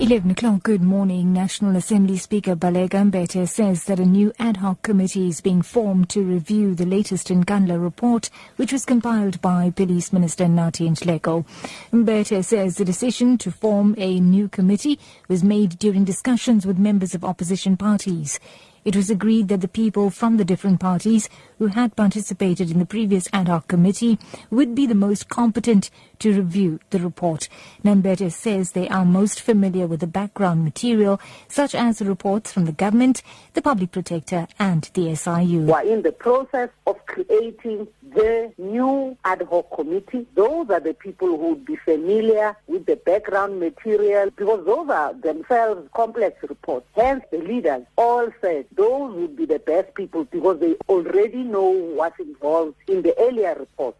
11 o'clock, good morning. National Assembly Speaker Baleka Mbete says that a new ad hoc committee is being formed to review the latest Nkandla report, which was compiled by Police Minister Nathi Nhleko. Mbete says the decision to form a new committee was made during discussions with members of opposition parties. It was agreed that the people from the different parties who had participated in the previous ad hoc committee would be the most competent to review the report. Mbete says they are most familiar with the background material, such as the reports from the government, the public protector, and the SIU. We are in the process of creating the new ad hoc committee. Those are the people who would be familiar with the background material because those are themselves complex reports. Hence, the leaders all said those would be the best people because they already know what's involved in the earlier reports.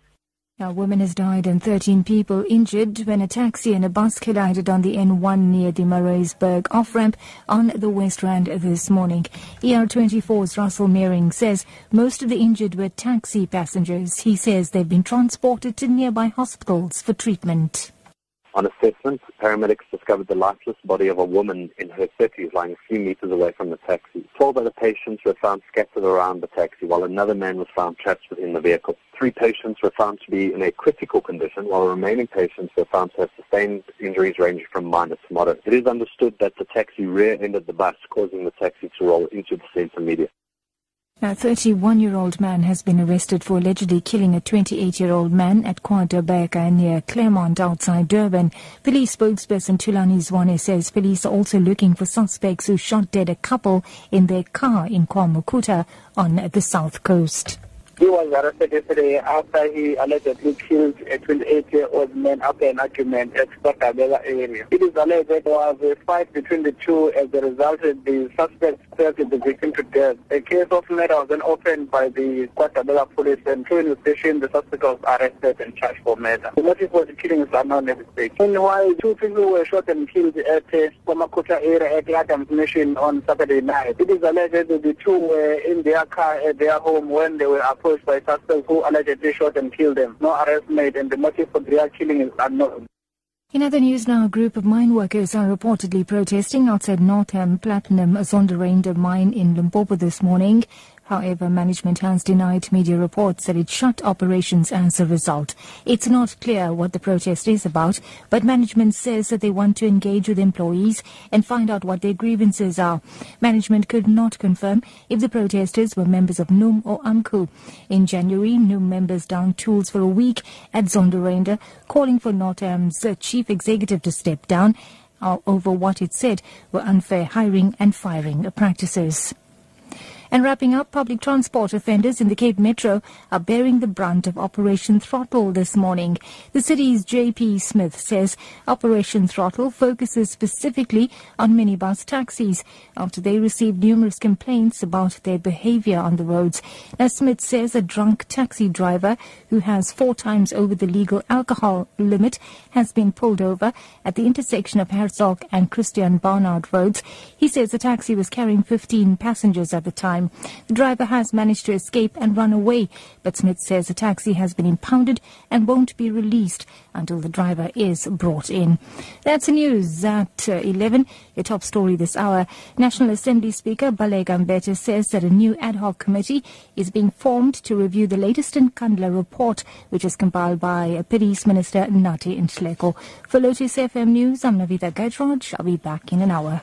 A woman has died and 13 people injured when a taxi and a bus collided on the N1 near the Maraisburg off-ramp on the West Rand this morning. ER24's Russel Meiring says most of the injured were taxi passengers. He says they've been transported to nearby hospitals for treatment. On assessment, paramedics discovered the lifeless body of a woman in her 30s lying a few meters away from the taxi. Twelve other patients were found scattered around the taxi, while another man was found trapped within the vehicle. Three patients were found to be in a critical condition, while the remaining patients were found to have sustained injuries ranging from minor to moderate. It is understood that the taxi rear-ended the bus, causing the taxi to roll into the centre media. A 31-year-old man has been arrested for allegedly killing a 28-year-old man at KwaDabeka near Clermont outside Durban. Police spokesperson Thulani Zwane says police are also looking for suspects who shot dead a couple in their car in KwaMakhutha on the south coast. He was arrested yesterday after he allegedly killed a 28-year-old man after an argument at KwaDabeka area. It is alleged there was a fight between the two as a result the suspect stabbed the victim to death. A case of murder was then opened by the KwaDabeka police and through investigation the suspect was arrested and charged for murder. The motive for the killing is unknown at this stage. Meanwhile, two people were shot and killed at uh, area at Adams Mission on Saturday night. It is alleged that the two were in their car at their home when they were approached by suspects who allegedly shot and killed them. No arrest made and the motive for their killing is unknown. In other news now, a group of mine workers are reportedly protesting outside Northam Platinum Zondereinde mine in Limpopo this morning. However, management has denied media reports that it shut operations as a result. It's not clear what the protest is about, but management says that they want to engage with employees and find out what their grievances are. Management could not confirm if the protesters were members of NUM or AMCU. In January, NUM members downed tools for a week at Zondereinde, calling for Northam's um, chief executive to step down over what it said were unfair hiring and firing practices. And wrapping up, public transport offenders in the Cape Metro are bearing the brunt of Operation Throttle this morning. The city's J.P. Smith says Operation Throttle focuses specifically on minibus taxis after they received numerous complaints about their behavior on the roads. Now, Smith says a drunk taxi driver who has four times over the legal alcohol limit has been pulled over at the intersection of Herzog and Christiaan Barnard roads. He says the taxi was carrying 15 passengers at the time time. The driver has managed to escape and run away, but Smith says the taxi has been impounded and won't be released until the driver is brought in. That's the news at uh, 11. Your top story this hour. National Assembly Speaker Baleka Mbete says that a new ad hoc committee is being formed to review the latest Nkandla report, which is compiled by Police Minister Nathi Nhleko. For Lotus FM News, I'm Navitha Gajraj. I'll be back in an hour.